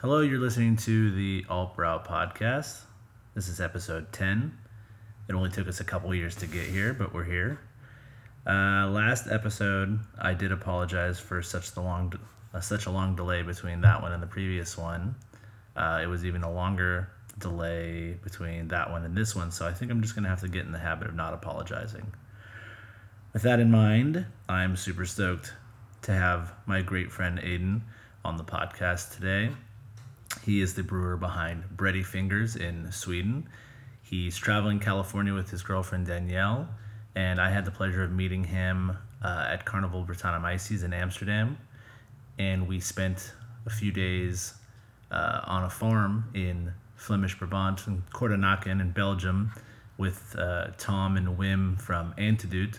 Hello, you're listening to the Altbrow podcast. This is episode 10. It only took us a couple years to get here, but we're here. Uh, last episode, I did apologize for such the long, uh, such a long delay between that one and the previous one. Uh, it was even a longer delay between that one and this one, so I think I'm just gonna have to get in the habit of not apologizing. With that in mind, I'm super stoked to have my great friend Aiden on the podcast today. He is the brewer behind Bretty Fingers in Sweden. He's traveling California with his girlfriend Danielle, and I had the pleasure of meeting him uh, at Carnival Britannum Brettanomyces in Amsterdam. And we spent a few days uh, on a farm in Flemish Brabant and Kortenaken in Belgium with uh, Tom and Wim from Antidoot.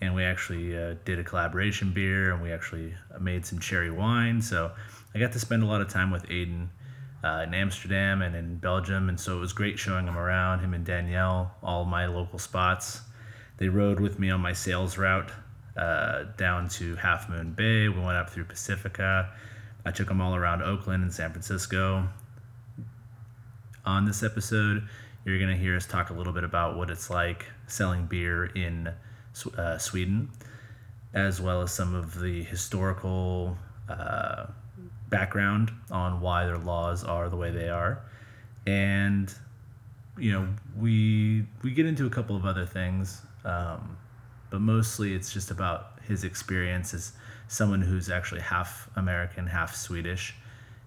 And we actually uh, did a collaboration beer and we actually made some cherry wine. So I got to spend a lot of time with Aiden uh, in Amsterdam and in Belgium. And so it was great showing him around, him and Danielle, all my local spots. They rode with me on my sales route uh, down to Half Moon Bay. We went up through Pacifica. I took them all around Oakland and San Francisco. On this episode, you're going to hear us talk a little bit about what it's like selling beer in uh, Sweden, as well as some of the historical uh, background on why their laws are the way they are. And, you know, we, we get into a couple of other things, um, but mostly it's just about his experience as someone who's actually half American, half Swedish.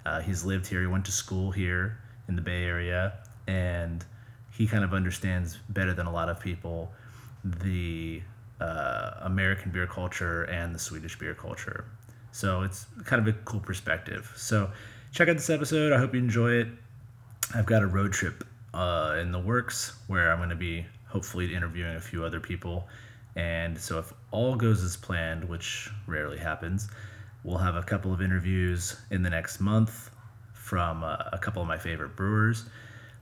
Uh, he's lived here, he went to school here in the Bay Area, and he kind of understands better than a lot of people the uh, American beer culture and the Swedish beer culture. So it's kind of a cool perspective. So check out this episode. I hope you enjoy it. I've got a road trip uh, in the works where I'm going to be hopefully interviewing a few other people. And so if all goes as planned, which rarely happens, we'll have a couple of interviews in the next month from uh, a couple of my favorite brewers.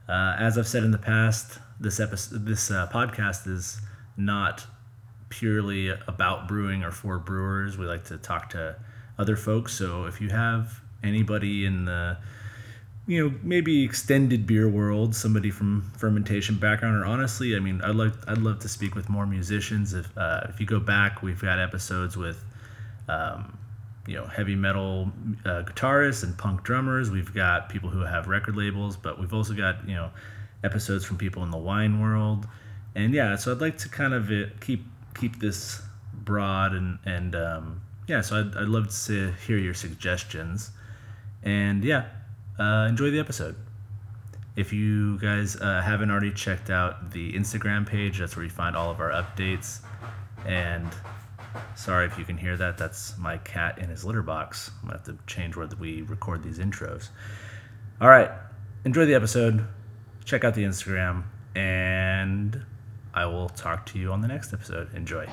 Uh, as I've said in the past, this episode, this uh, podcast is not purely about brewing or for brewers. We like to talk to other folks. So if you have anybody in the you know maybe extended beer world somebody from fermentation background or honestly i mean i'd like i'd love to speak with more musicians. If uh, if you go back we've got episodes with um, you know heavy metal uh, guitarists and punk drummers. We've got people who have record labels but we've also got you know episodes from people in the wine world. And yeah so i'd like to kind of uh, keep keep this broad and and um, yeah so I'd, I'd love to hear your suggestions and yeah uh, enjoy the episode if you guys uh, haven't already checked out the instagram page that's where you find all of our updates and Sorry if you can hear that. That's my cat in his litter box. I'm gonna have to change where we record these intros. All right, enjoy the episode. Check out the Instagram, and I will talk to you on the next episode. Enjoy.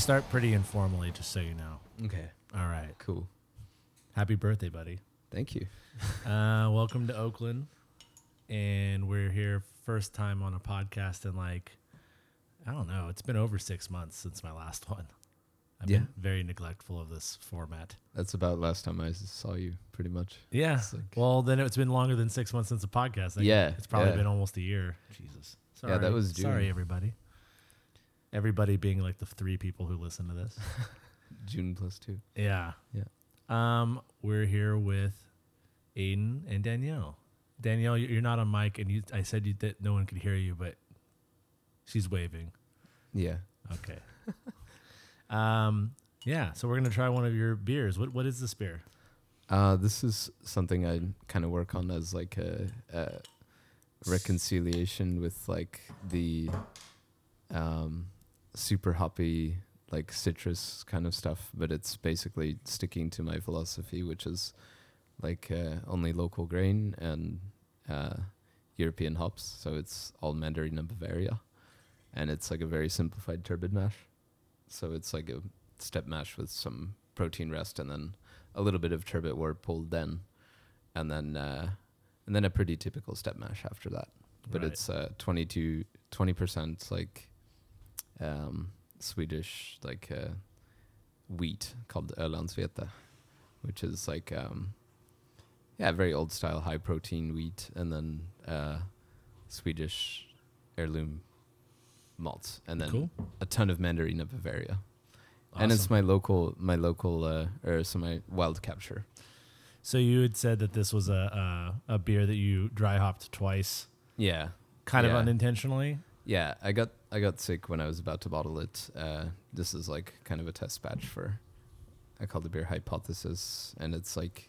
Start pretty informally, just so you know. Okay. All right. Cool. Happy birthday, buddy. Thank you. Uh, welcome to Oakland, and we're here first time on a podcast in like I don't know. It's been over six months since my last one. I've Yeah. been very neglectful of this format. That's about last time I saw you, pretty much. Yeah. Like- well, then it's been longer than six months since the podcast. Yeah, It's probably yeah. been almost a year. Jesus. Sorry. Yeah, that was Sorry, everybody. Everybody being like the three people who listen to this. June plus two. Yeah. Yeah. Um, we're here with Aiden and Danielle. Danielle, you- you're not on mic, and you, I said you, that no one could hear you, but she's waving. Yeah. Okay. um, yeah. So we're gonna try one of your beers. What What is this beer? Uh, this is something I kind of work on as like a, a reconciliation with like the um, super hoppy like citrus kind of stuff, but it's basically sticking to my philosophy, which is like uh, only local grain and uh, European hops. So it's all Mandarina Bavaria, and it's like a very simplified turbid mash. So it's like a step mash with some protein rest, and then a little bit of turbid wort pulled then, and then uh, and then a pretty typical step mash after that. But Right. it's uh, 22 20 percent like um, Swedish like uh, wheat called Ölandsvete, which is like um, yeah, very old style high protein wheat, and then uh, Swedish heirloom malts, and then Cool. a ton of Mandarina Bavaria. And it's my local, my local, uh, or so my wild capture. So you had said that this was a a, a beer that you dry hopped twice, Yeah, kind of unintentionally. yeah. I got, I got sick when I was about to bottle it. Uh, this is like kind of a test batch for, I call the beer Hypothesis, and it's like,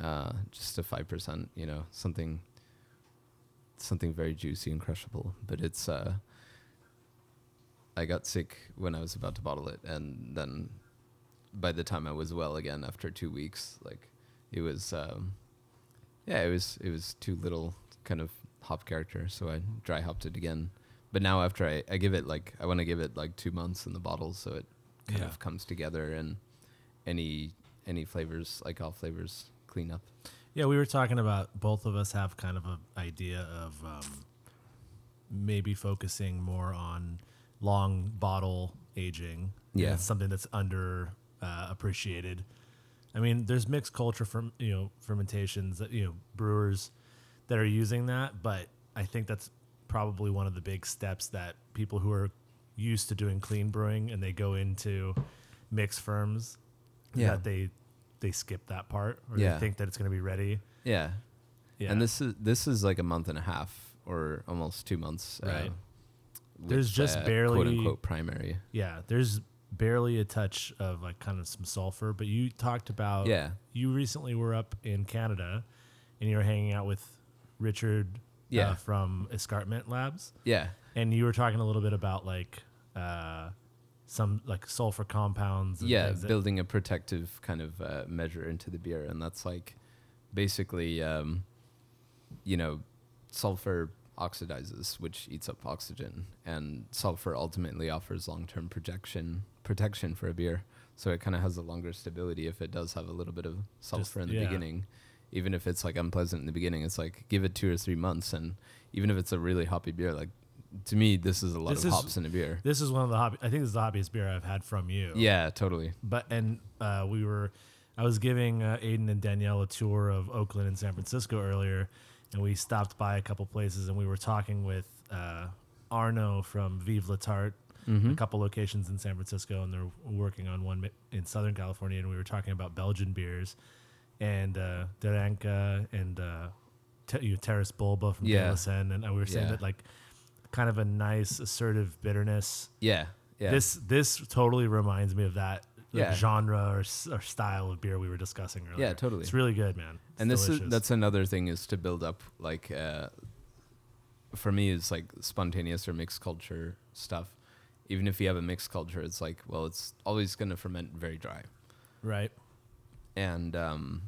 uh, just a five percent. You know, something, something very juicy and crushable. But it's, uh, I got sick when I was about to bottle it, and then by the time I was well again after two weeks, like it was, um, yeah, it was it was too little kind of hop character, so I dry hopped it again. But now after I, I give it like I want to give it like two months in the bottle, so it kind Yeah. of comes together and any any flavors like all flavors clean up. Yeah, we were talking about both of us have kind of an idea of um, maybe focusing more on long bottle aging. Yeah. it's something that's under uh, appreciated. I mean, there's mixed culture from you know fermentations that you know brewers that are using that, but I think that's probably one of the big steps that people who are used to doing clean brewing and they go into mixed firms Yeah. that they they skip that part or Yeah. they think that it's going to be ready. Yeah. Yeah. And this is this is like a month and a half or almost two months. Right. Uh, There's just uh, barely- quote unquote primary. Yeah, there's barely a touch of like kind of some sulfur, but you talked about Yeah. you recently were up in Canada and you were hanging out with Richard Yeah. uh, from Escarpment Labs Yeah. and you were talking a little bit about like uh, some like sulfur compounds and yeah building a protective kind of uh, measure into the beer and that's like basically um, you know sulfur oxidizes which eats up oxygen and sulfur ultimately offers long-term projection protection for a beer so it kind of has a longer stability if it does have a little bit of sulfur in the yeah. beginning even if it's like unpleasant in the beginning it's like give it two or three months and even if it's a really hoppy beer like to me this is a lot This of is- hops in a beer This is one of the hobby. I think this is the hoppiest beer I've had from you. yeah totally but and uh, we were i was giving uh, aiden and danielle a tour of oakland and san francisco earlier and we stopped by a couple places and we were talking with uh, arno from vive la tarte Mm-hmm. a couple locations in san francisco and they're working on one in southern california and we were talking about belgian beers and uh, De Ranke and uh, te- you know, Taras Boulba from Yeah. yeah. and we were saying Yeah. that like kind of a nice assertive bitterness yeah yeah this this totally reminds me of that like, Yeah. genre or, or style of beer we were discussing earlier. Yeah, totally. It's really good, man. It's and this is that's another thing is to build up like uh for me it's like spontaneous or mixed culture stuff even if you have a mixed culture it's like well it's always going to ferment very dry right. And um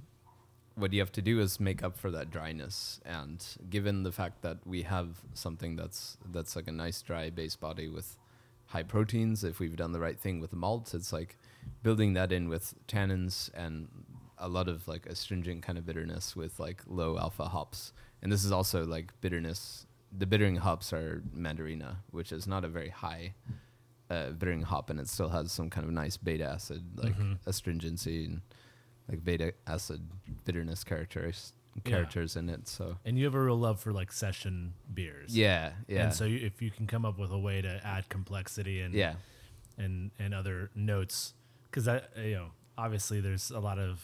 what you have to do is make up for that dryness and given the fact that we have something that's that's like a nice dry base body with high proteins if we've done the right thing with the malt it's like building that in with tannins and a lot of like astringent kind of bitterness with like low alpha hops and this is also like bitterness the bittering hops are mandarina which is not a very high uh, bittering hop and it still has some kind of nice beta acid like Mhm. astringency and like beta acid bitterness characters Yeah. characters in it so And you have a real love for like session beers. yeah yeah And so you, if you can come up with a way to add complexity and yeah and and other notes, because that you know obviously there's a lot of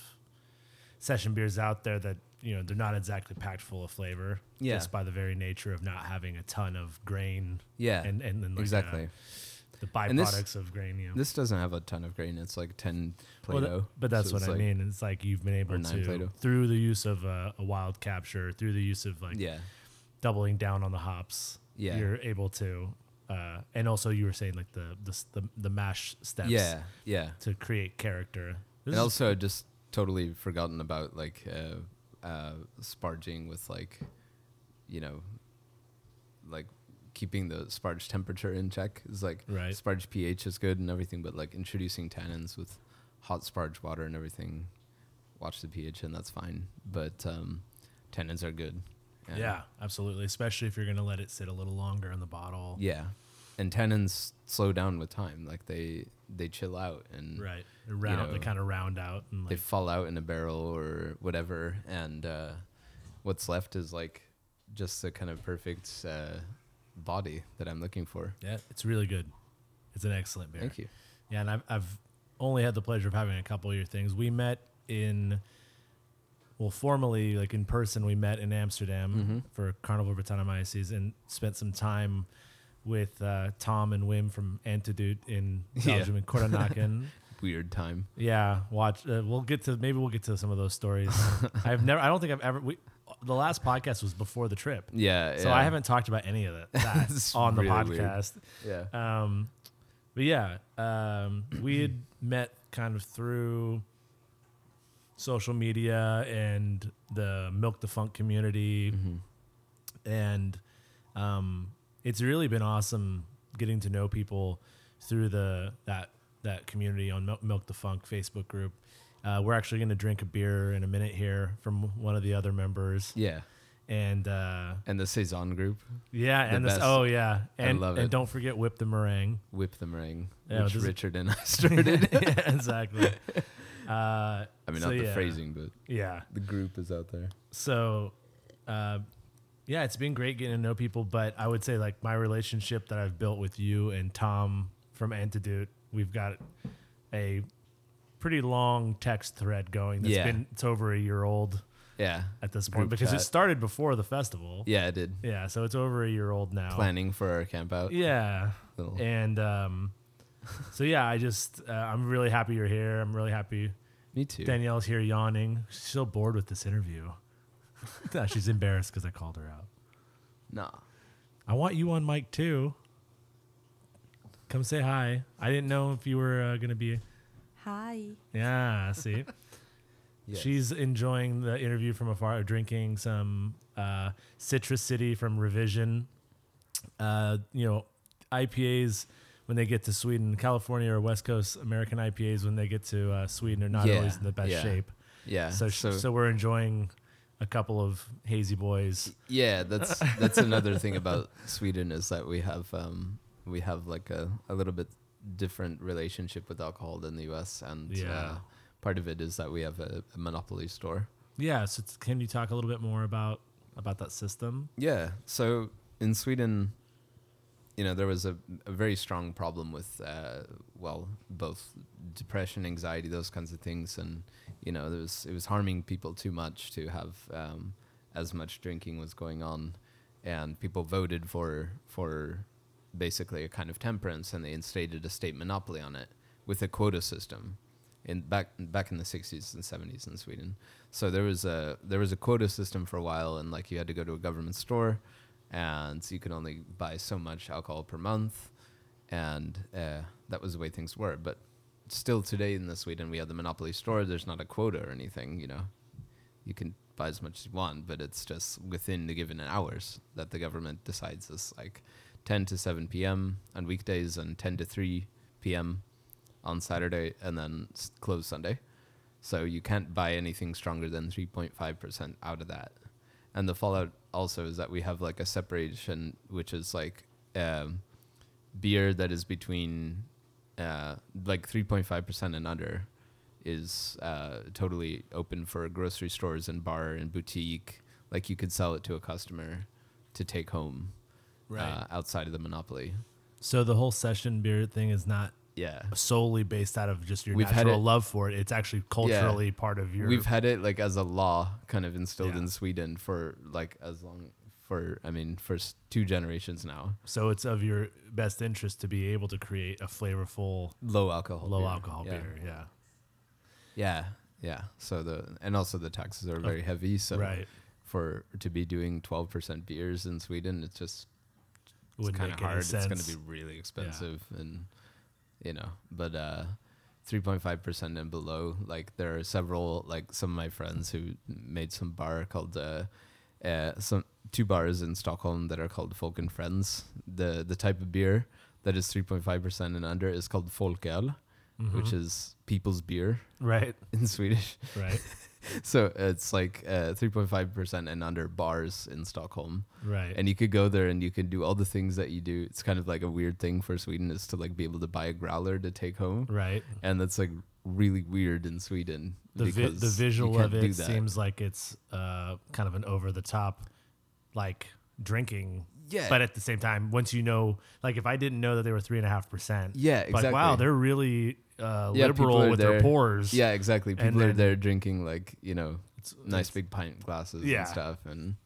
session beers out there that you know they're not exactly packed full of flavor. Yeah. Just by the very nature of not having a ton of grain yeah and and then like, uh, exactly the And this- byproducts of grain. You know. this doesn't have a ton of grain it's like 10 Well, play-doh th- but that's so what I like- mean. It's like you've been able to Play-Doh. through the use of uh, a wild capture, through the use of like yeah doubling down on the hops. Yeah. you're able to, uh, and also you were saying like the the the, the mash steps. yeah yeah to create character. This and also just totally forgotten about like uh, uh, sparging with like you know like keeping the sparge temperature in check is like Right. sparge pH is good and everything, but like introducing tannins with hot sparge water and everything. Watch the pH, and that's fine. But um, tannins are good. And- Yeah, absolutely. Especially if you're going to let it sit a little longer in the bottle. Yeah, and tannins slow down with time. Like they they chill out and Right. They round, they know, kind of round out and they like, fall out in a barrel or whatever, and uh, what's left is like just the kind of perfect uh, body that I'm looking for. yeah, it's really good. It's an excellent beer. Thank you. Yeah, and I've, I've only had the pleasure of having a couple of your things. We met in, well, formally, like in person, we met in Amsterdam Mm-hmm. for Carnival Brettanomyces and spent some time with uh, Tom and Wim from Antidoot in Yeah. Belgium and Kortenaken. Weird time. yeah, watch. Uh, we'll get to maybe we'll get to some of those stories. I've never. I don't think I've ever. We, the last podcast was before the trip, Yeah. so yeah. I haven't talked about any of that, that on the really weird. podcast. Yeah. Um, but yeah, um, we had met kind of through social media and the Milk the Funk community, Mm-hmm. and um, it's really been awesome getting to know people through the that that community on Milk, Milk the Funk Facebook group. Uh, we're actually going to drink a beer in a minute here from one of the other members, Yeah. and uh, And the saison group, yeah, The and this, oh yeah, I and love and it. don't forget whip the meringue. whip the meringue, Yeah, which Richard and I started. yeah, exactly. Uh, I mean, so not the yeah. phrasing, but Yeah. the group is out there. So, uh, yeah, it's been great getting to know people, but I would say like my relationship that I've built with you and Tom from Antidoot, we've got a pretty long text thread going. That's Yeah. been it's over a year old Yeah. at this point Group because it chat. started before the festival. Yeah, I did. Yeah, so it's over a year old now. Planning for our camp out. Yeah. Little- And um, so yeah, I just uh, I'm really happy you're here. I'm really happy Me too. Danielle's here yawning. She's so bored with this interview. She's embarrassed because I called her out. Nah. I want you on mic too. Come say hi. I didn't know if you were uh, going to be. Hi. Yeah, see. Yes. She's enjoying the interview from afar, drinking some uh, Citrus City from Revision. Uh, you know, IPAs when they get to Sweden, California or West Coast American IPAs when they get to uh, Sweden are not Yeah, always in the best yeah. shape. Yeah. So, sh- so we're enjoying a couple of hazy boys. Yeah, that's that's another thing about Sweden is that we have um, we have like a, a little bit different relationship with alcohol than the U.S. and Yeah. uh, part of it is that we have a, a monopoly store. Yeah. So can you talk a little bit more about about that system? Yeah. So in Sweden, you know, there was a, a very strong problem with, uh, well, both depression, anxiety, those kinds of things, and you know, there was it was harming people too much to have um, as much drinking was going on, and people voted for for basically a kind of temperance, and they instated a state monopoly on it with a quota system. In back back in the 60s and 70s in Sweden, so there was a there was a quota system for a while, and like you had to go to a government store, and you could only buy so much alcohol per month, and uh, that was the way things were. But still today in the Sweden, we have the monopoly store. There's not a quota or anything. You know, you can buy as much as you want, but it's just within the given hours that the government decides this like 10 to 7 p.m. on weekdays and 10 to 3 p.m. on Saturday, and then close Sunday. So you can't buy anything stronger than 3.5% out of that. And the fallout also is that we have like a separation, which is like um, beer that is between uh, like 3.5% and under is uh, totally open for grocery stores and bar and boutique. Like you could sell it to a customer to take home uh, outside of the monopoly. So the whole session beer thing is not Yeah. solely based out of just your We've natural it- love for it. It's actually culturally part of your. We've had it like as a law kind of instilled Yeah. in Sweden for like as long for I mean for two generations now. so it's of your best interest to be able to create a flavorful, Low alcohol. low beer. alcohol yeah. beer. Yeah. Yeah. Yeah. So the and also the taxes are very heavy. So right. for to be doing twelve percent beers in Sweden, it's just Wouldn't kind make of any hard. It's going to be really expensive, and you know, but uh, three point five percent and below. Like there are several, like some of my friends who made some bar called uh, uh, some two bars in Stockholm that are called Folk and Friends. The the type of beer that is three point five percent and under is called folköl, which is people's beer Right. in Swedish. Right. So it's like uh, 3.5% and under bars in Stockholm. Right. And you could go there and you can do all the things that you do. It's kind of like a weird thing for Sweden is to like be able to buy a growler to take home. right. And that's like really weird in Sweden. The vi- because the visual of it seems like it's uh, kind of an over the top, like drinking. Yeah. But at the same time, once you know, like if I didn't know that they were three and a half percent, Yeah, Like wow, they're really uh, Yeah, liberal with there- their pours. Yeah, exactly. People are there drinking like you know It's- nice it's- big pint glasses Yeah. and stuff, and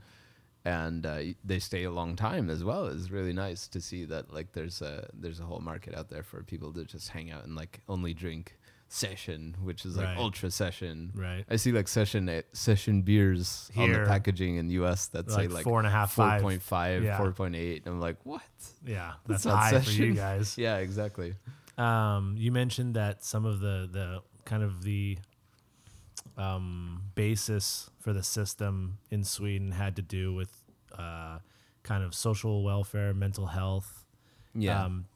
and uh, they stay a long time as well. It's really nice to see that like there's a there's a whole market out there for people to just hang out and like only drink session, which is like Right. ultra session. Right. I see like session eh, session beers on the packaging in the US that say Like, like four and a half, four five. point Yeah. four point eight. I'm like, what? Yeah, That's that's, not high for you session. guys. Yeah, exactly. Um, you mentioned that some of the the kind of the um, basis for the system in Sweden had to do with uh, kind of social welfare, mental health. Yeah. Um,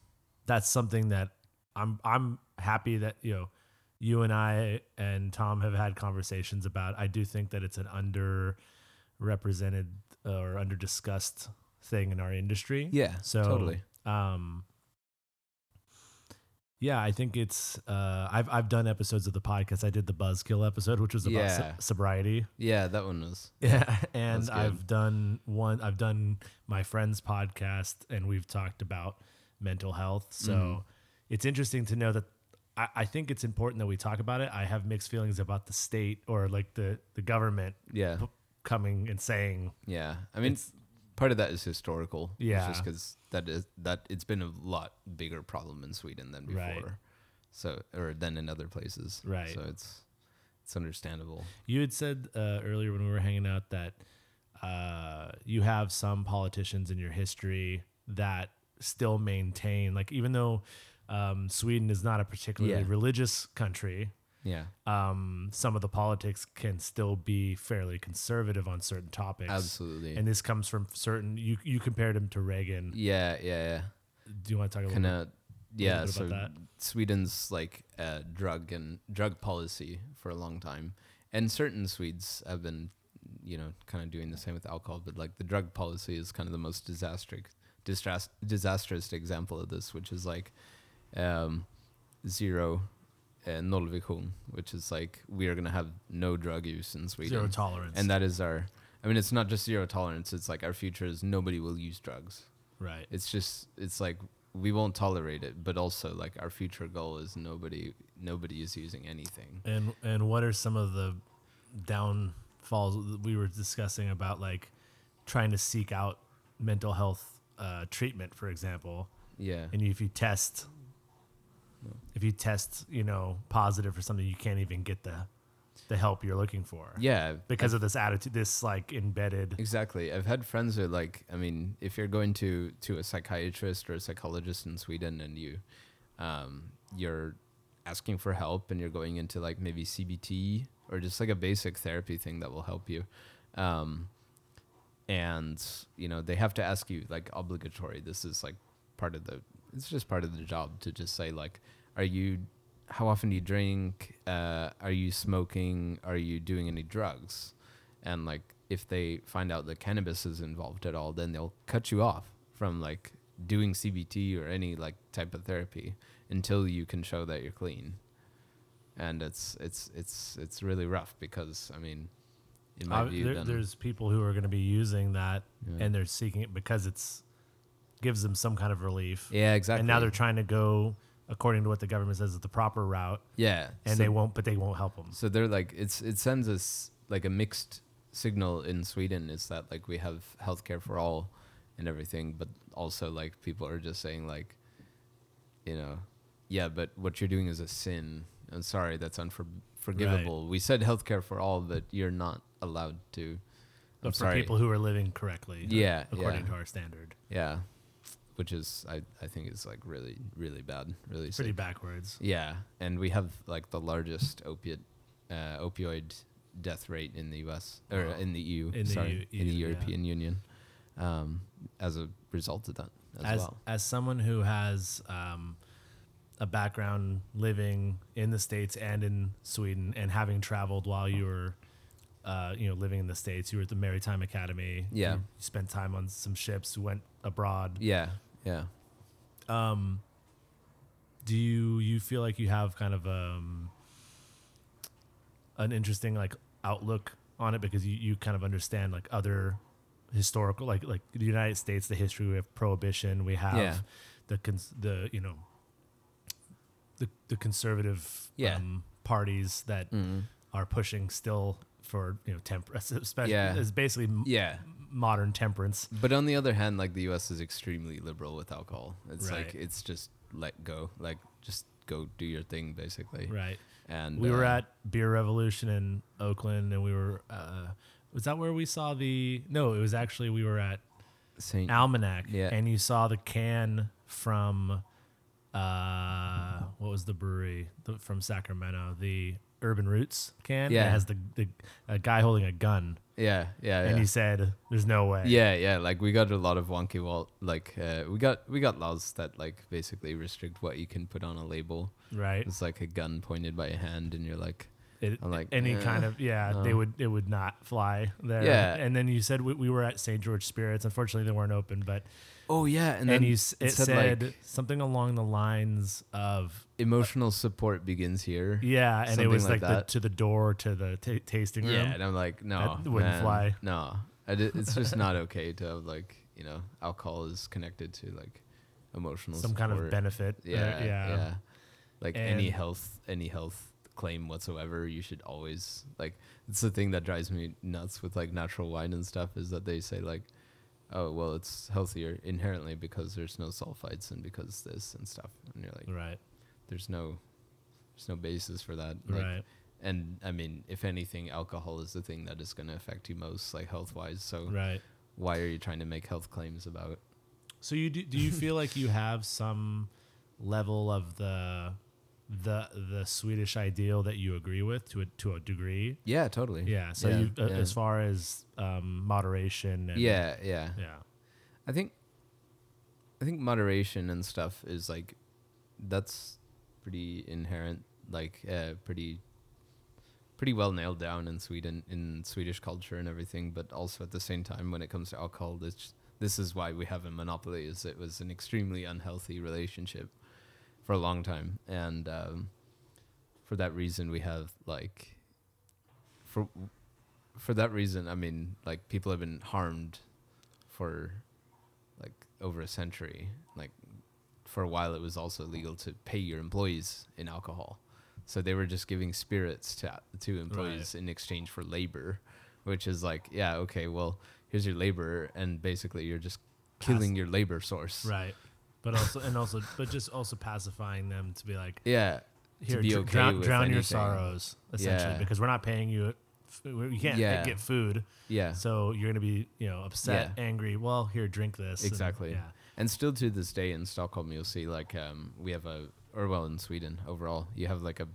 that's something that I'm I'm happy that you know you and I and Tom have had conversations about. I do think that it's an underrepresented or underdiscussed thing in our industry. yeah. So totally. um yeah, I think it's uh I've I've done episodes of the podcast. I did the Buzzkill episode, which was about so- sobriety. Yeah, that one was. Yeah, and. I've done one I've done my friend's podcast and we've talked about mental health. So Mhm. it's interesting to know that I, I think it's important that we talk about it. I have mixed feelings about the state or like the the government Yeah. coming and saying Yeah, I mean, part of that is historical. It's Yeah. just because that is that it's been a lot bigger problem in Sweden than before, Right. so or than in other places. Right. So it's it's understandable. You had said uh, earlier when we were hanging out that uh, you have some politicians in your history that still maintain, like, even though um, Sweden is not a particularly Yeah. religious country, Yeah, um, some of the politics can still be fairly conservative on certain topics. absolutely. And this comes from certain. You you compared him to Reagan. yeah, yeah, Do you want to talk a yeah. little Kind bit? of. Yeah, bit so about Sweden's like uh, drug and drug policy for a long time, and certain Swedes have been, you know, kind of doing the same with alcohol. But like the drug policy is kind of the most disastrous, distress, disastrous example of this, which is like um, zero uh, nollvision, which is like we are gonna have no drug use in Sweden, Zero tolerance. and that is our. I mean, it's not just zero tolerance. It's like our future is nobody will use drugs. right. It's just it's like we won't tolerate it, but also like our future goal is nobody nobody is using anything. And and what are some of the downfalls that we were discussing about like trying to seek out mental health uh, treatment, for example, Yeah. and if you test, if you test, you know, positive for something, you can't even get the the help you're looking for Yeah. because of this attitude, this like embedded. Exactly. I've had friends who like I mean, if you're going to to a psychiatrist or a psychologist in Sweden and you um you're asking for help and you're going into like maybe CBT or just like a basic therapy thing that will help you. Um and you know, they have to ask you like obligatory. This is like part of the it's just part of the job to just say like are you how often do you drink? Uh, are you smoking? Are you doing any drugs? And like, if they find out that cannabis is involved at all, then they'll cut you off from like doing CBT or any like type of therapy until you can show that you're clean. And it's it's it's it's really rough because I mean, in my Uh, view, there- there's people who are going to be using that Yeah. and they're seeking it because it's gives them some kind of relief. yeah, exactly. And now they're trying to go according to what the government says is the proper route, yeah, and so- they won't. But they won't help them. So they're like it's it sends us like a mixed signal in Sweden is that like we have healthcare for all and everything, but also like people are just saying like, you know, yeah, but what you're doing is a sin. I'm sorry, that's unforgivable. We said healthcare for all, but you're not allowed to. I'm But for sorry. people who are living correctly, Yeah, according yeah. to our standard, yeah, which is I I think is like really really bad, really pretty sick. backwards. Yeah, and we have like the largest opiate uh, opioid death rate in the U.S. or Wow. in the EU. In the sorry, EU, in the yeah. European Union, um, as a result of that as, As well. as someone who has um, a background living in the states and in Sweden, and having traveled while you were, uh, you know, living in the states. You were at the Maritime Academy. Yeah. You spent time on some ships. Went abroad. Yeah, yeah. Um, do you you feel like you have kind of um an interesting like outlook on it because you, you kind of understand like other historical like like the United States the history we have prohibition we have Yeah. the cons- the you know the the conservative Yeah. um, parties that Mm. are pushing still for you know temperance especially Yeah. is basically Yeah. Modern temperance But on the other hand, like the U.S. is extremely liberal with alcohol. It's like it's just let go, like just go do your thing, basically. right And we were uh, at Beer Revolution in Oakland, and we were. Uh, was that where we saw the? No, it was actually we were at Saint. Almanac, Yeah. and you saw the can from. Uh, what was the brewery the, from Sacramento? The Urban Roots can. Yeah. it has the the a guy holding a gun, yeah, yeah, and yeah. he said, "There's no way." Yeah, yeah. Like we got a lot of wonky wall. Like uh, we got we got laws that like basically restrict what you can put on a label. right. It's like a gun pointed by a hand, and you're like, It, I'm like, any eh, kind of yeah, they would it would not fly there. Yeah. and then you said we, we were at St. George Spirits. Unfortunately, they weren't open, but oh yeah, and and, then you it said, like something along the lines of emotional support begins here. yeah, and it was like like, the, to the door to the ta tasting room. Yeah, and I'm like, no, That wouldn't man, fly. No, it's just not okay to have like you know alcohol is connected to like emotional some kind of benefit. uh, Yeah, yeah, yeah. Like any health, any health claim whatsoever, you should always like. It's the thing that drives me nuts with like natural wine and stuff is that they say like, oh well, it's healthier inherently because there's no sulfites and because this and stuff, and you're like, right, there's no, there's no basis for that. Like, right, And I mean, if anything, alcohol is the thing that is going to affect you most, like health wise. So right. why are you trying to make health claims about? So you do, do you feel like you have some level of the the the Swedish ideal that you agree with to a to a degree? Yeah, totally. Yeah. So Yeah, you uh, yeah. as far as um, moderation and Yeah, yeah. yeah, I think I think moderation and stuff is like that's pretty inherent like uh, pretty pretty well nailed down in Sweden in Swedish culture and everything but also at the same time when it comes to alcohol this this is why we have a monopoly is it was an extremely unhealthy relationship for a long time and um, for that reason we have like for for that reason I mean like people have been harmed for like over a century. Like for a while, it was also legal to pay your employees in alcohol, so they were just giving spirits to to employees in exchange for labor, which is like, yeah, okay, well, here's your labor, and basically you're just killing your labor source. right. But also and also but just also pacifying them to be like Yeah. here dr- okay drown, your anything. sorrows essentially Yeah. because we're not paying you. You can't Yeah. get food, Yeah. so you're gonna be you know upset, Yeah. angry. Well, here, drink this. and- Exactly. yeah. And still to this day in Stockholm, you'll see like um, we have a, or well in Sweden overall, you have like a,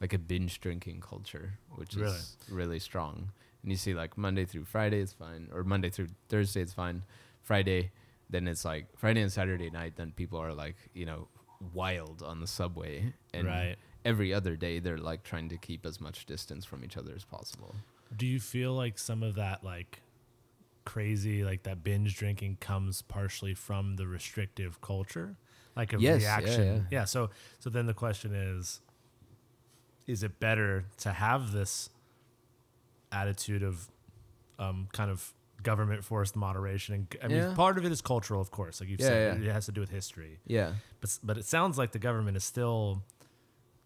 like a binge drinking culture, which Really? is really strong. And you see like Monday through Friday it's fine, or Monday through Thursday it's fine. Friday, then it's like Friday and Saturday night. Then people are like you know wild on the subway, and Right. every other day they're like trying to keep as much distance from each other as possible. Do you feel like some of that like crazy like that binge drinking comes partially from the restrictive culture? Like a Yes, yeah, reaction. yeah. so so then the question is is it better to have this attitude of um, kind of government forced moderation and I mean Yeah. part of it is cultural of course like you've Yeah, said yeah. it has to do with history Yeah. but but it sounds like the government is still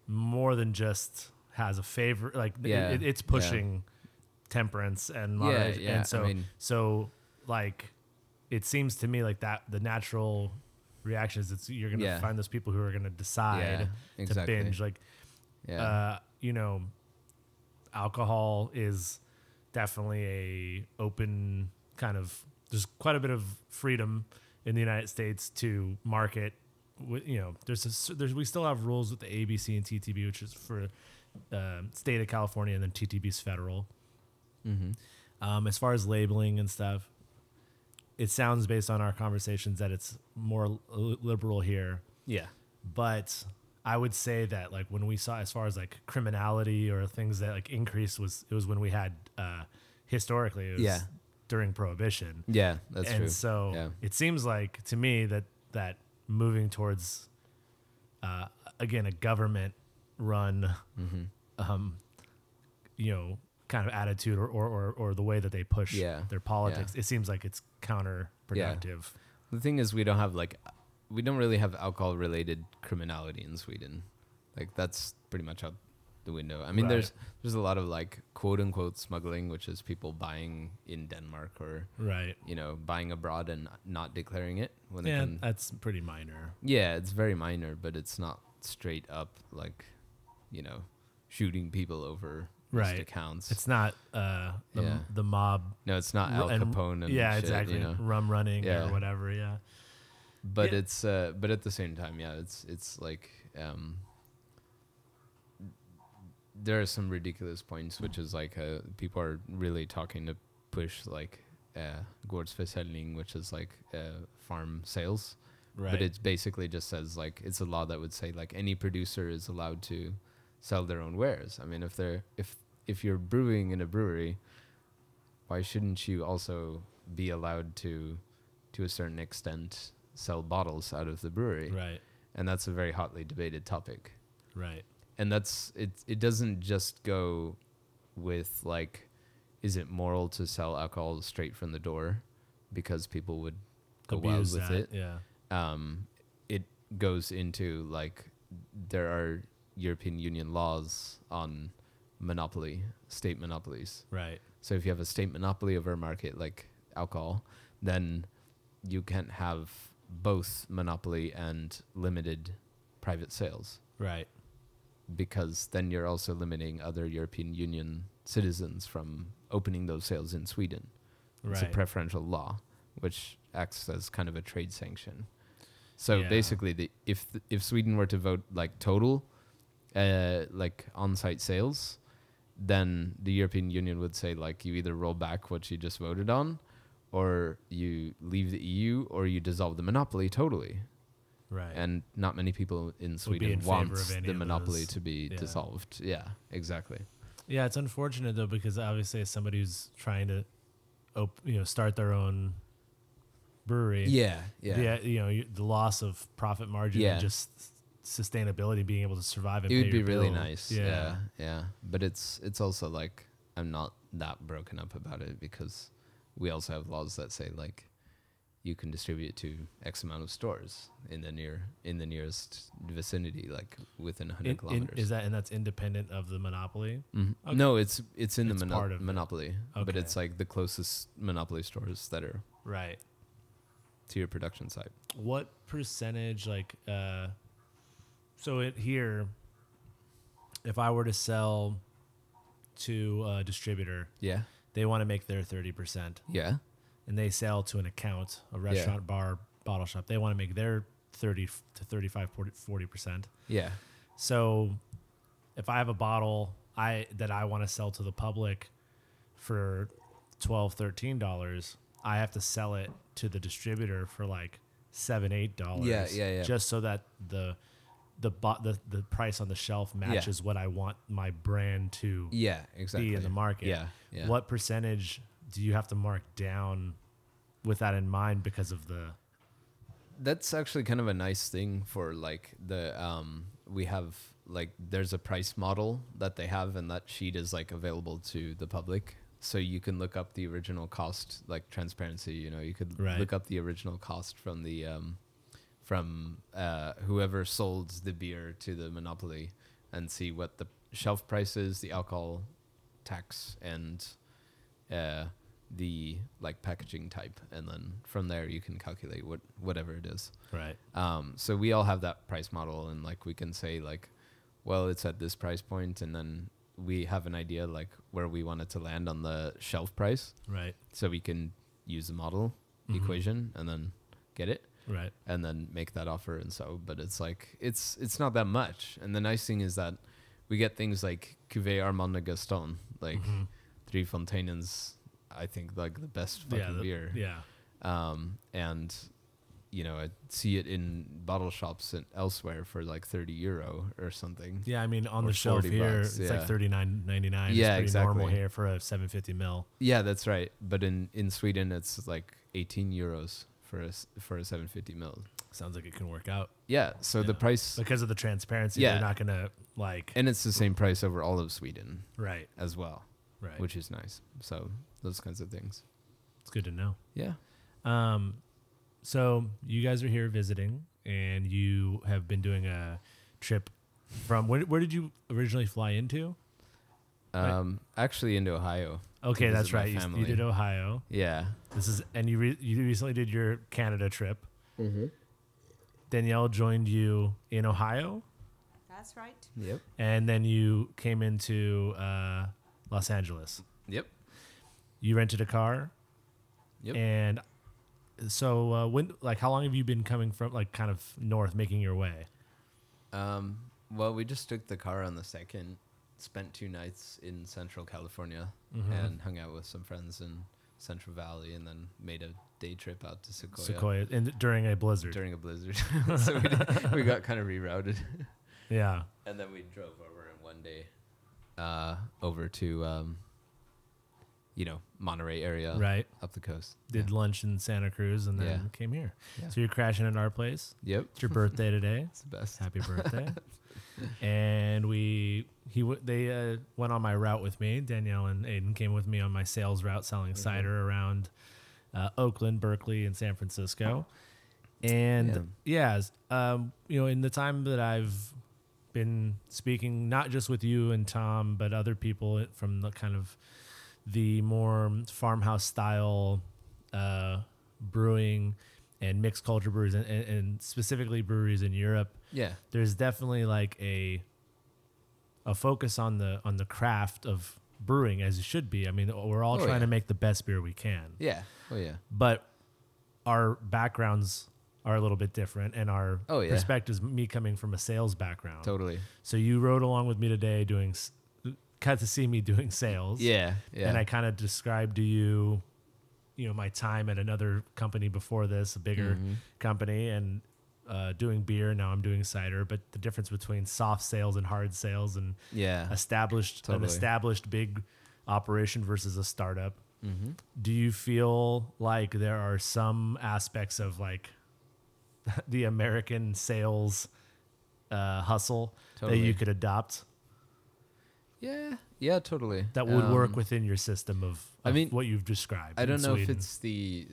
more than just has a favor like it- Yeah, it, it's yeah. pushing temperance and moderation yeah, I and so mean- so like it seems to me like that the natural reaction is it's you're gonna Yeah. find those people who are gonna decide Yeah, exactly. to binge like Yeah. uh, you know, alcohol is definitely a open kind of. There's quite a bit of freedom in the United States to market. You know, there's a, there's we still have rules with the ABC and TTB, which is for uh, state of California, and then TTB's federal. mm-hmm. Um, as far as labeling and stuff, it sounds based on our conversations that it's more liberal here Yeah. but I would say that like when we saw as far as like criminality or things that like increased was it was when we had uh historically it was Yeah. during prohibition. Yeah, that's and true. so Yeah. it seems like to me that that moving towards uh again a government run Mm-hmm. um you know kind of attitude or or, or, or the way that they push Yeah. their politics it seems like it's counterproductive The thing is, we don't have like, we don't really have alcohol related criminality in Sweden. Like that's pretty much out the window. I mean, Right. there's there's a lot of like quote unquote smuggling, which is people buying in Denmark or right you know buying abroad and not declaring it when they yeah can. that's pretty minor Yeah, it's very minor, but it's not straight up like, you know, shooting people over just Right. accounts. it's not uh the, Yeah. the mob no, it's not Al and- Capone and yeah shit, exactly You know? rum running Yeah. or whatever yeah but Yeah. it's uh but at the same time yeah it's it's like um there are some ridiculous points which is like uh, people are really talking to push like uh gårdsförsäljning which is like uh farm sales. Right. but it basically just says like it's a law that would say like any producer is allowed to sell their own wares. I mean if they're if if you're brewing in a brewery why shouldn't you also be allowed to to a certain extent sell bottles out of the brewery. Right. And that's a very hotly debated topic. Right. And that's it it doesn't just go with like is it moral to sell alcohol straight from the door because people would go wild abuse with that it? yeah. Um, it goes into like there are European Union laws on monopoly, state monopolies. right. So if you have a state monopoly over a market like alcohol, then you can't have both monopoly and limited private sales right because then you're also limiting other European Union citizens from opening those sales in Sweden. It's a preferential law, which acts as kind of a trade sanction. So Yeah. basically, the, if th- if Sweden were to vote like total, uh, like on-site sales, then the European Union would say like you either roll back what you just voted on, or you leave the EU, or you dissolve the monopoly totally. right And not many people in Sweden in want the monopoly to be Yeah. dissolved. Yeah, exactly. Yeah, it's unfortunate though because obviously as somebody who's trying to, op- you know, start their own brewery. Yeah, yeah. The, you know, the loss of profit margin Yeah. and just sustainability, being able to survive and it would be really bill. nice yeah. yeah but it's it's also like i'm not that broken up about it because we also have laws that say like you can distribute to x amount of stores in the near in the nearest vicinity like within 100 In- in- kilometers is that and that's independent of the monopoly? Mhm. okay. no it's it's in It's the part mono- monopoly but it's like the closest monopoly stores that are Right. to your production site What percentage like uh so it here if I were to sell to a distributor, yeah they want to make their 30%. yeah and they sell to an account, a restaurant, bar, bottle shop, they want to make their 30 to 35, 40 percent. yeah So if I have a bottle I that I want to sell to the public for 12 13 dollars, I have to sell it to the distributor for like 7 8 dollars. Yeah, yeah, yeah. Just so that the the, bo- the the price on the shelf matches what I want my brand to yeah exactly be in the market. yeah yeah What percentage do you have to mark down with that in mind because of the that's actually kind of a nice thing for like the um we have like there's a price model that they have and that sheet is like available to the public so you can look up the original cost like transparency you know you could Right. look up the original cost from the um from uh whoever sold the beer to the monopoly and see what the shelf price is the alcohol tax and uh the like packaging type. And then from there you can calculate what whatever it is. Right. Um, so we all have that price model, and like we can say like, well, it's at this price point, and then we have an idea like where we want it to land on the shelf price, right. So we can use the model Mhm. equation and then get it, right and then make that offer. And so, but it's like it's it's not that much. And the nice thing is that we get things like Cuvée Armand de Gaston, like Mhm. Three Fonteinen. I think like the best fucking yeah the- beer yeah um, and you know, I see it in bottle shops and elsewhere for like 30 euro or something. Yeah, I mean on the shelf 40 here, bucks, it's yeah. like thirty nine ninety nine. Yeah, it's pretty normal exactly. here for a seven fifty mil. Yeah, that's right. But in in Sweden, it's like 18 euros for a for a 750 mil. Sounds like it can work out Yeah. So the price, because of the transparency. Yeah. they're not gonna like and it's the same price over all of Sweden right, as well, right. which is nice. So those kinds of things. it's good to know. Yeah. Um, so you guys are here visiting, and you have been doing a trip from where? Where did you originally fly into? Right. Um, actually into Ohio. Okay, that's right. You, you did Ohio. Yeah. This is and you re- you recently did your Canada trip. Mm-hmm. Danielle joined you in Ohio, That's right. Yep. and then you came into uh, Los Angeles. Yep. You rented a car, Yep. and so uh, when like how long have you been coming from like kind of north, making your way? Um, well, we just took the car on the second, spent two nights in Central California, Mm-hmm. and hung out with some friends in Central Valley, and then made a day trip out to Sequoia, Sequoia, and during a blizzard. during a blizzard. so we, did- we got kind of rerouted, yeah, and then we drove over in one day, uh, over to, um, you know, Monterey area, right. up the coast. Did lunch in Santa Cruz, and then Yeah. came here. Yeah. So you're crashing at our place. Yep, It's your birthday today. it's the best. Happy birthday. And we he w- they uh, went on my route with me. Danielle and Aiden came with me on my sales route selling Mm-hmm. cider around uh, Oakland, Berkeley, and San Francisco. And yeah, s- um, you know, in the time that I've been speaking, not just with you and Tom, but other people from the kind of the more farmhouse style uh, brewing and mixed culture breweries, and, and, and specifically breweries in Europe Yeah, there's definitely like a a focus on the on the craft of brewing as it should be. I mean, we're all Oh, trying yeah. to make the best beer we can, yeah, oh yeah, but our backgrounds are a little bit different, and our Oh, yeah. perspectives. Me coming from a sales background, totally. so you rode along with me today doing. Got to see me doing sales, Yeah, yeah, and I kind of described to you, you know, my time at another company before this, a bigger Mhm. company, and uh, doing beer. Now I'm doing cider, but the difference between soft sales and hard sales, and yeah. established an established big operation versus a startup. Mm-hmm. Do you feel like there are some aspects of like the American sales uh, hustle that you could adopt Yeah, yeah, totally. that would work Um, within your system of, I mean, what you've described? I don't know if it's the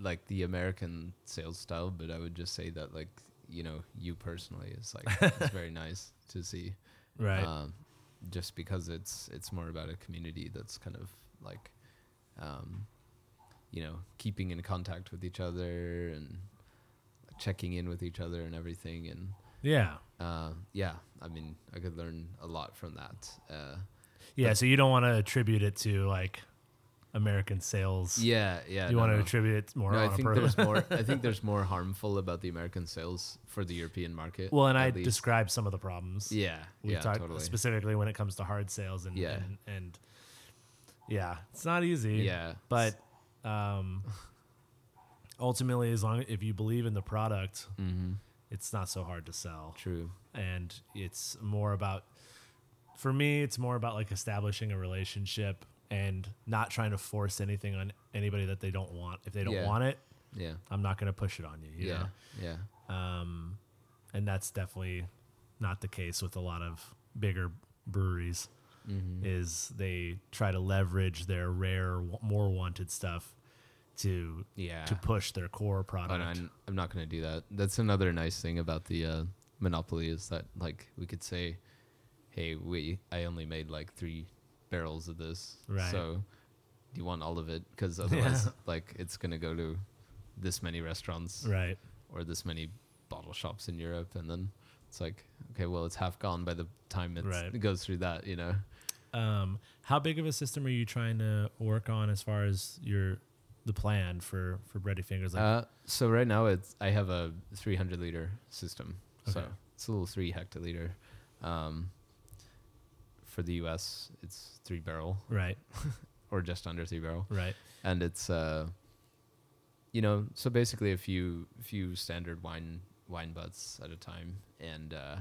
like the American sales style, but I would just say that like you know you personally is like it's very nice to see, right. um, just because it's it's more about a community that's kind of like, um, you know, keeping in contact with each other and checking in with each other and everything, and yeah. uh, yeah, I mean, I could learn a lot from that. Uh, Yeah, so you don't want to attribute it to like American sales. yeah, yeah. you no, want to no. attribute it more No, I on a think there's more. I think there's more harmful about the American sales for the European market. Well, and I least. described some of the problems. Yeah, we yeah, talked totally. specifically when it comes to hard sales and Yeah. and, and yeah, it's not easy. Yeah, but um, ultimately, as long if you believe in the product, hmm it's not so hard to sell, true. and it's more about. For me, it's more about like establishing a relationship and not trying to force anything on anybody that they don't want. If they don't Yeah. want it, Yeah, I'm not going to push it on you. you yeah, know? yeah, um, and that's definitely not the case with a lot of bigger breweries. hmm Is they try to leverage their rare, more wanted stuff to yeah. to push their core Oh, product. no, I'm, I'm not gonna do that. That's another nice thing about the uh, monopoly is that like we could say, hey, we I only made like three barrels of this, Right. so do you want all of it? Because otherwise, like it's gonna go to this many restaurants right. or this many bottle shops in Europe, and then it's like, okay, well, it's half gone by the time Right. it goes through that, you know. Um, how big of a system are you trying to work on as far as your the plan for for Bretty Fingers? Like, uh, so right now, it's I have a 300 liter system, so Okay. it's a little three hectoliter. Um, for the U.S., it's three barrel right, or just under three barrel, right. and it's uh, you know, so basically a few few standard wine wine butts at a time, and uh,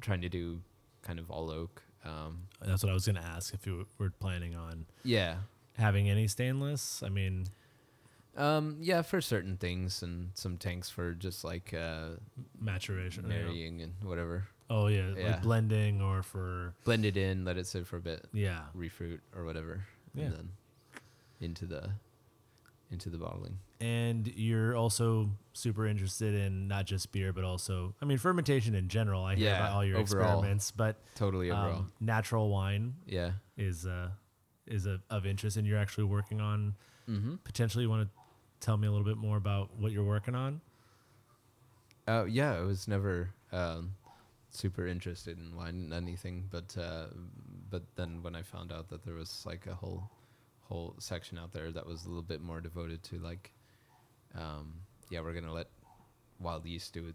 trying to do kind of all oak. Um, That's what I was gonna ask if you were planning on yeah, having any stainless. I mean, um, yeah, for certain things, and some tanks for just like uh, maturation. marrying and whatever. Oh yeah, Yeah. like blending or for Blend it in, let it sit for a bit, yeah. refruit or whatever, Yeah. and then into the into the bottling. And you're also super interested in not just beer, but also, I mean, fermentation in general. I hear Yeah, about all your overall. experiments, but Totally overall. um, natural wine yeah. is uh, is a, of interest, and you're actually working on. Mm-hmm. Potentially, you want to tell me a little bit more about what you're working on? Uh, yeah, I was never um, super interested in wine and anything, but uh, but then when I found out that there was like a whole whole section out there that was a little bit more devoted to like, um, yeah, we're gonna let wild yeast do it.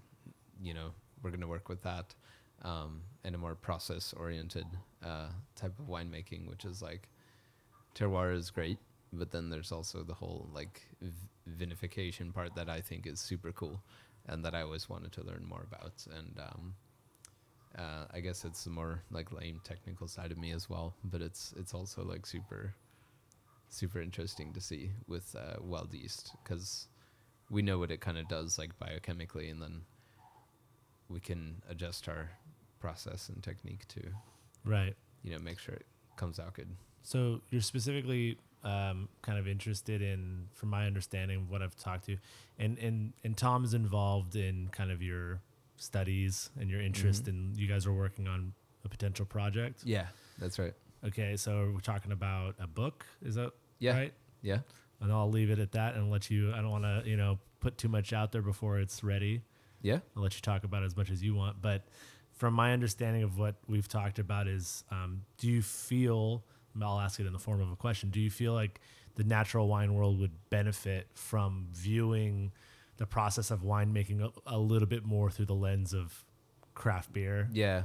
You know, we're gonna work with that, um, and a more process oriented uh, type of winemaking, which is like terroir is great, but then there's also the whole like v- vinification part that I think is super cool and that I always wanted to learn more about. And um, uh, I guess it's the more like lame technical side of me as well, but it's it's also like super super interesting to see with uh, wild yeast because we know what it kind of does like biochemically, and then we can adjust our process and technique to Right. you know make sure it comes out good. So you're specifically um, kind of interested in, from my understanding, what I've talked to, and and and Tom's involved in kind of your studies and your interest, Mhm. and you guys are working on a potential project. Yeah, that's right. Okay, so we're talking about a book. Is that Yeah, right? yeah, And I'll leave it at that and let you. I don't want to, you know, put too much out there before it's ready. yeah. I'll let you talk about it as much as you want. But from my understanding of what we've talked about is, um, do you feel? I'll ask it in the form of a question. Do you feel like the natural wine world would benefit from viewing the process of winemaking a, a little bit more through the lens of craft beer, Yeah,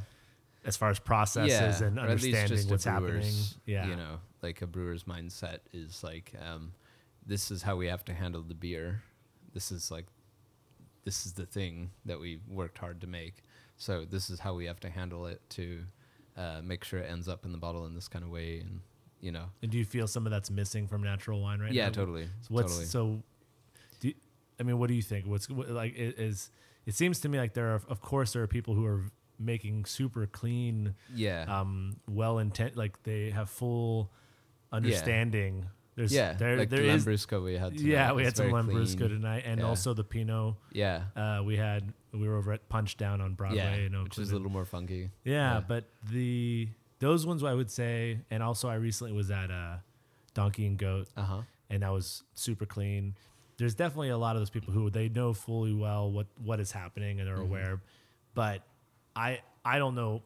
as far as processes and at least understanding what's happening? Yeah, you know, like a brewer's mindset is like, um, this is how we have to handle the beer. This is like, this is the thing that we worked hard to make. So this is how we have to handle it to uh, make sure it ends up in the bottle in this kind of way, and you know, And do you feel some of that's missing from natural wine right yeah, now? totally, So what's totally. so? Do you, I mean, what do you think? What's what, like? Is it seems to me like there are, of course, there are people who are making super clean, yeah, um, well intent, like they have full understanding. There's yeah, there like there the is Lambrusco we had. yeah tonight, we had some Lambrusco clean. tonight, and Yeah. also the Pinot. Yeah, Uh, we had we were over at Punch Down on Broadway, yeah, in which is a little more funky. yeah, Yeah. but the those ones I would say, and also I recently was at uh, Donkey and Goat, Uh huh. and that was super clean. There's definitely a lot of those people who they know fully well what what is happening and they're Mhm. aware, but I I don't know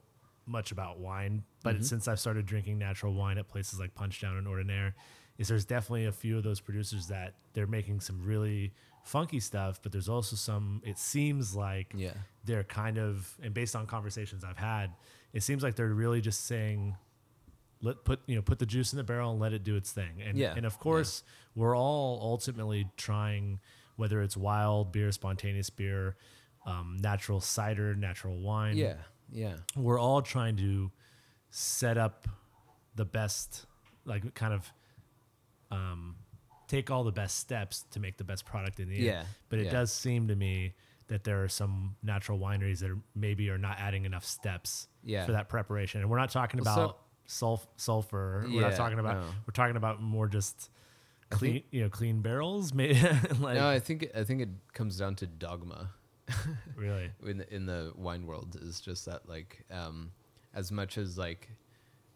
much about wine. But Mhm. since I've started drinking natural wine at places like Punch Down and Ordinaire, is there's definitely a few of those producers that they're making some really funky stuff, but there's also some. It seems like Yeah. they're kind of and based on conversations I've had, it seems like they're really just saying let put you know put the juice in the barrel and let it do its thing. And Yeah, and of yeah. course we're all ultimately trying whether it's wild beer, spontaneous beer, um, natural cider, natural wine. Yeah. Yeah. We're all trying to set up the best like kind of um, take all the best steps to make the best product in the end. Yeah. But it yeah. does seem to me that there are some natural wineries that are maybe are not adding enough steps Yeah. for that preparation. And we're not talking Well, so- about sulf- sulfur. We're not talking about. no. We're talking about more just clean, think- you know, clean barrels. Like no, I think I think it comes down to dogma. really. in the, in the wine world is just that like um as much as like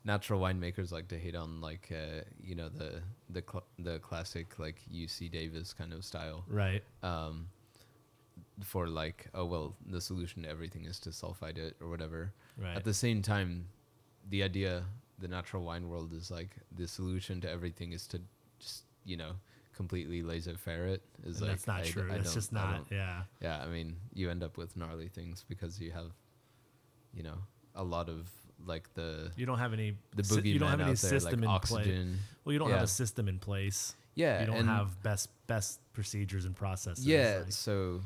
natural winemakers like to hate on like uh you know the the cl- the classic like UC Davis kind of style Right. um for like oh well the solution to everything is to sulfite it or whatever Right. at the same time the idea the natural wine world is like the solution to everything is to just you know completely laissez-faire it is And like that's not I true. I That's just not. Yeah. yeah, I mean, you end up with gnarly things because you have, you know, a lot of like the You don't have any. the boogeyman you don't have any there, system like in place. Well, you don't have a system in place. Yeah, you don't have best best procedures and processes. Yeah. like- so,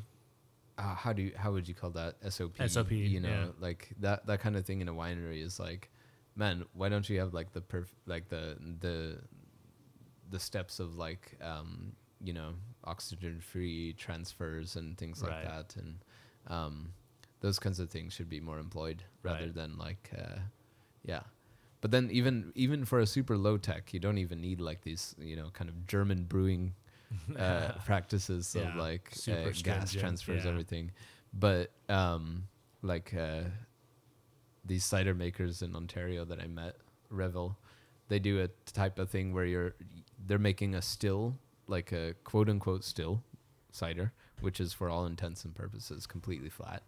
uh, how do you how would you call that SOP? SOP, You know, yeah. like that that kind of thing in a winery is like, man, why don't you have like the perf- like the the the steps of like um you know oxygen free transfers and things like that and um those kinds of things should be more employed rather Right. than like uh yeah. But then even even for a super low tech you don't even need like these you know kind of german brewing uh, practices of like uh, gas transfers yeah. everything. But um like uh these cider makers in ontario that i met revel they do a type of thing where you're they're making a still like a quote unquote still cider which is for all intents and purposes completely flat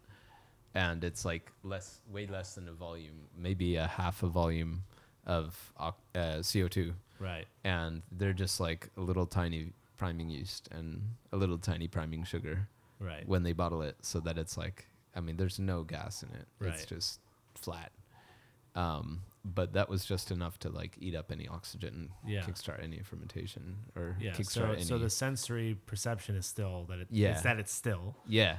and it's like less way less than a volume maybe a half a volume of uh, co2 right. and they're just like a little tiny priming yeast and a little tiny priming sugar Right. when they bottle it so that it's like i mean there's no gas in it Right. it's just flat um, but that was just enough to like eat up any oxygen and Yeah. kickstart any fermentation or yeah. kickstart So any so the sensory perception is still that it, Yeah. it's that it's still. yeah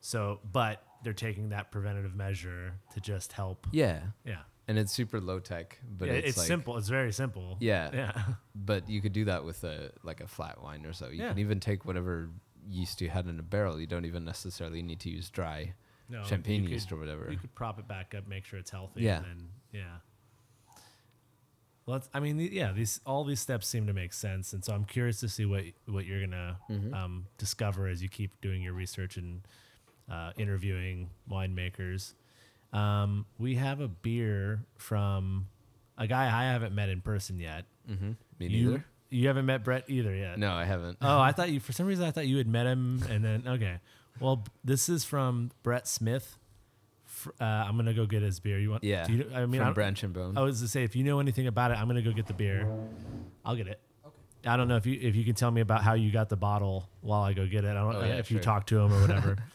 So but they're taking that preventative measure to just help. yeah Yeah. and it's super low tech but yeah, it's, it's, like, simple. It's very simple. Yeah. Yeah. but you could do that with a like a flat wine or so you Yeah. can even take whatever yeast you had in a barrel you don't even necessarily need to use dry No, champagne you could- yeast or whatever You could prop it back up, make sure it's healthy. Yeah. And then, yeah. Well, it's, I mean, yeah, these all these steps seem to make sense, and so I'm curious to see what what you're gonna Mm-hmm. um, discover as you keep doing your research and uh, interviewing winemakers. Um, we have a beer from a guy I haven't met in person yet. mm-hmm. me You, neither you haven't met Brett either yet. no i haven't Oh, I thought you for some reason I thought you had met him and then okay. Well, this is from Brett Smith. Uh, I'm gonna go get his beer. You want? yeah Do you, I mean, I, from don't- branch and bone I was to say if you know anything about it, I'm gonna go get the beer. I'll get it. Okay. I don't know if you if you can tell me about how you got the bottle while I go get it. I don't Oh, yeah, if you talk to him or whatever.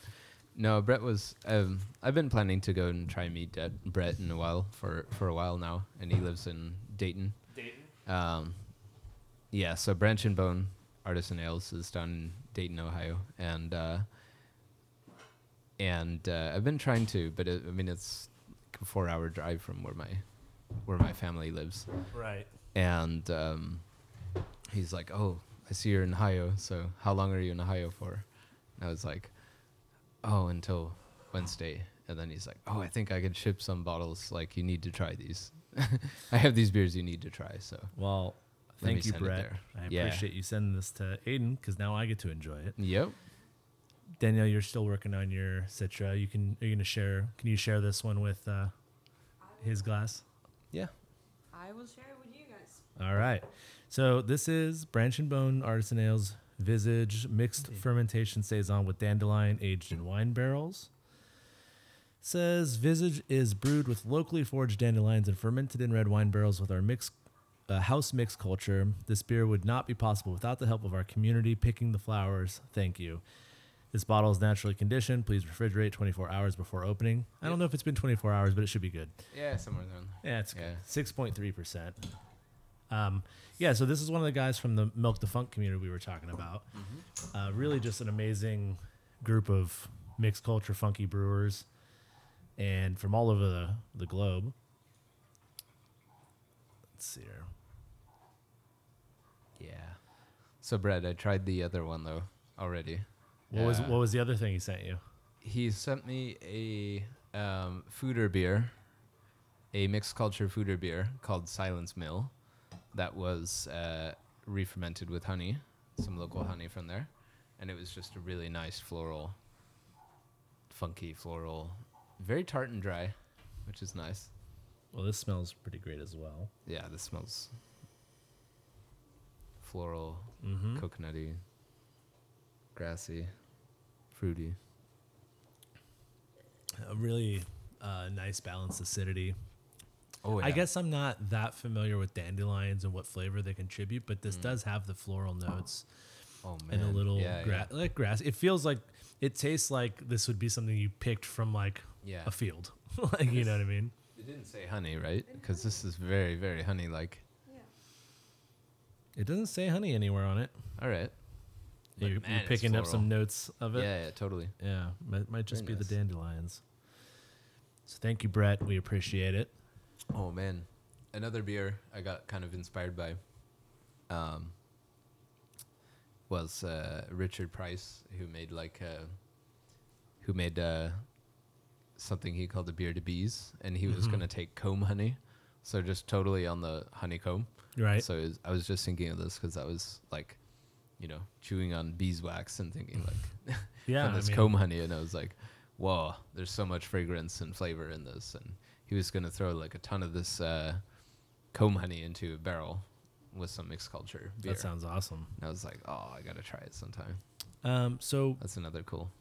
No, Brett was. Um, I've been planning to go and try meet uh, Brett in a while for for a while now, and he lives in Dayton. Dayton. Um, yeah, so Branch and Bone Artisan Ales is down in Dayton, Ohio, and uh, and uh, I've been trying to, but it, I mean it's like a four hour drive from where my where my family lives, Right. and um, he's like, "Oh, I see you're in Ohio. So how long are you in Ohio for?" And I was like, "Oh, until Wednesday." And then he's like, "Oh, I think I could ship some bottles. Like, you need to try these. I have these beers you need to try." So Well, Let thank you, Brett. I Yeah. appreciate you sending this to Aiden because now I get to enjoy it. yep. Danielle, you're still working on your Citra. You can are you gonna share? Can you share this one with uh, his glass? Yeah. I will share it with you guys. All right. So this is Branch and Bone Artisan Ales Visage mixed fermentation saison with dandelion aged in wine barrels. Says Visage is brewed with locally foraged dandelions and fermented in red wine barrels with our mix uh, house mix culture. This beer would not be possible without the help of our community picking the flowers. Thank you. This bottle is naturally conditioned. Please refrigerate 24 hours before opening. I don't know if it's been 24 hours, but it should be good. Yeah, somewhere down. Yeah, it's Yeah. six point three percent. Um, yeah, so this is one of the guys from the Milk the Funk community we were talking about. Uh, really, just an amazing group of mixed culture funky brewers, and from all over the the globe. Let's see here. Yeah. So Brett, I tried the other one though already. What was Uh, what was the other thing he sent you? He sent me a um, foeder beer, a mixed culture foeder beer called Silence Mill, that was uh, re-fermented with honey, some local honey from there, and it was just a really nice floral, funky floral, very tart and dry, which is nice. Well, this smells pretty great as well. Yeah, this smells floral, Mm-hmm. coconutty, grassy, fruity. A really uh, nice balanced acidity. Oh, I guess I'm not that familiar with dandelions and what flavor they contribute, but this mm. does have the floral notes Oh man, and a little yeah, gra- like grass. It feels like it tastes like this would be something you picked from like Yeah. a field. like you know what I mean? It didn't say honey, right? Because this is very, very honey-like. Yeah. It doesn't say honey anywhere on it. All right. But You're, man, you're picking up some notes of it. Yeah, yeah, totally. Yeah, might, might just Very be the dandelions. So thank you, Brett. We appreciate it. Oh man, another beer I got kind of inspired by. Um, was uh, Richard Price who made like uh, who made uh, something he called the beer to bees, and he was Mhm. gonna take comb honey, so just totally on the honeycomb. Right. So was, I was just thinking of this because I was like, you know, chewing on beeswax and thinking like, yeah. and I this mean, comb honey, and I was like, whoa, there's so much fragrance and flavor in this. And he was gonna throw like a ton of this uh, comb honey into a barrel with some mixed culture beer. that sounds awesome. and I was like, oh, I gotta try it sometime. Um, so That's another cool.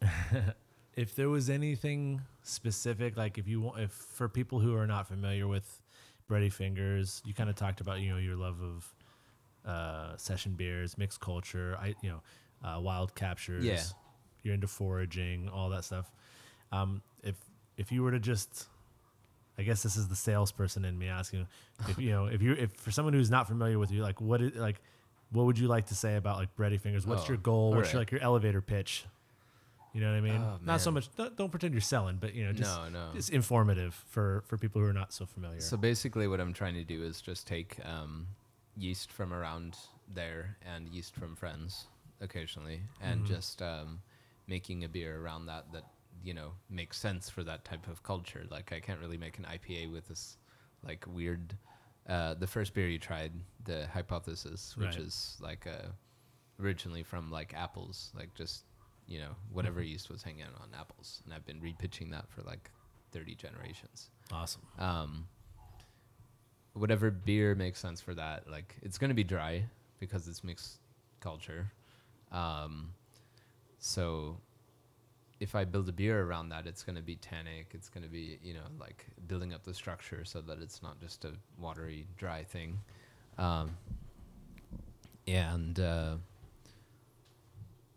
if there was anything specific, like if you want, if for people who are not familiar with Bretty Fingers, you kind of talked about you know your love of uh, session beers, mixed culture, I you know uh, wild captures. Yeah. you're into foraging, all that stuff. Um, if if you were to just I guess this is the salesperson in me asking if you know if you if for someone who's not familiar with you, like what is like what would you like to say about like Bretty Fingers? What's Oh, your goal? What's your, like your elevator pitch? You know what I mean? Oh, not so much. Don't, don't pretend you're selling, but you know, just no, no. just informative for for people who are not so familiar. So basically, what I'm trying to do is just take um, yeast from around there and yeast from friends occasionally, and Mhm. just um, making a beer around that that you know makes sense for that type of culture. Like I can't really make an IPA with this like weird. Uh, the first beer you tried, the hypothesis, which Right. is like uh, originally from like apples, like just you know whatever Mhm. yeast was hanging out on apples, and I've been repitching that for like 30 generations awesome. um, whatever beer makes sense for that. Like it's gonna be dry because it's mixed culture. Um, so if I build a beer around that, it's gonna be tannic. It's gonna be you know like building up the structure so that it's not just a watery, dry thing. Um, and uh,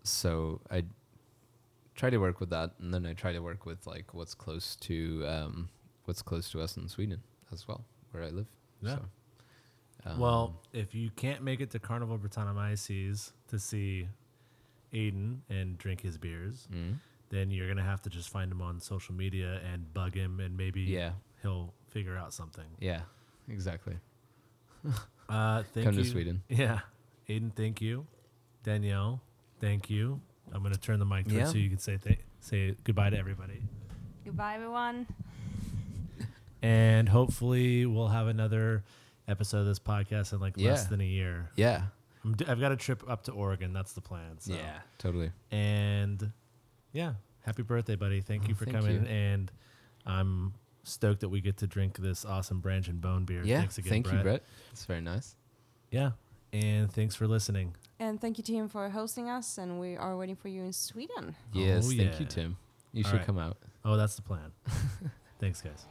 so I try to work with that, and then I try to work with like what's close to um, what's close to us in Sweden as well, where I live. Yeah. So, um, well, if you can't make it to Carnival Brettanomyces to see Aiden and drink his beers, mm, then you're gonna have to just find him on social media and bug him, and maybe yeah, he'll figure out something. yeah, exactly. Uh, thank Come you. to Sweden. Yeah, Aiden, thank you. Danielle, thank you. I'm gonna turn the mic towards Yeah. so you can say th- say goodbye to everybody. Goodbye, everyone. And hopefully we'll have another episode of this podcast in like less than a year. Yeah, I'm d- I've got a trip up to Oregon. That's the plan. So. yeah, totally. And yeah, happy birthday, buddy. Thank oh, you Oh, for thank coming. you. And I'm stoked that we get to drink this awesome Branch and Bone beer. Yeah, Thanks again, thank Brett. you, Brett. It's very nice. Yeah. And thanks for listening. And thank you, Tim, for hosting us. And we are waiting for you in Sweden. Yes, Oh, thank yeah. you, Tim. You All should right. come out. Oh, that's the plan. thanks, guys.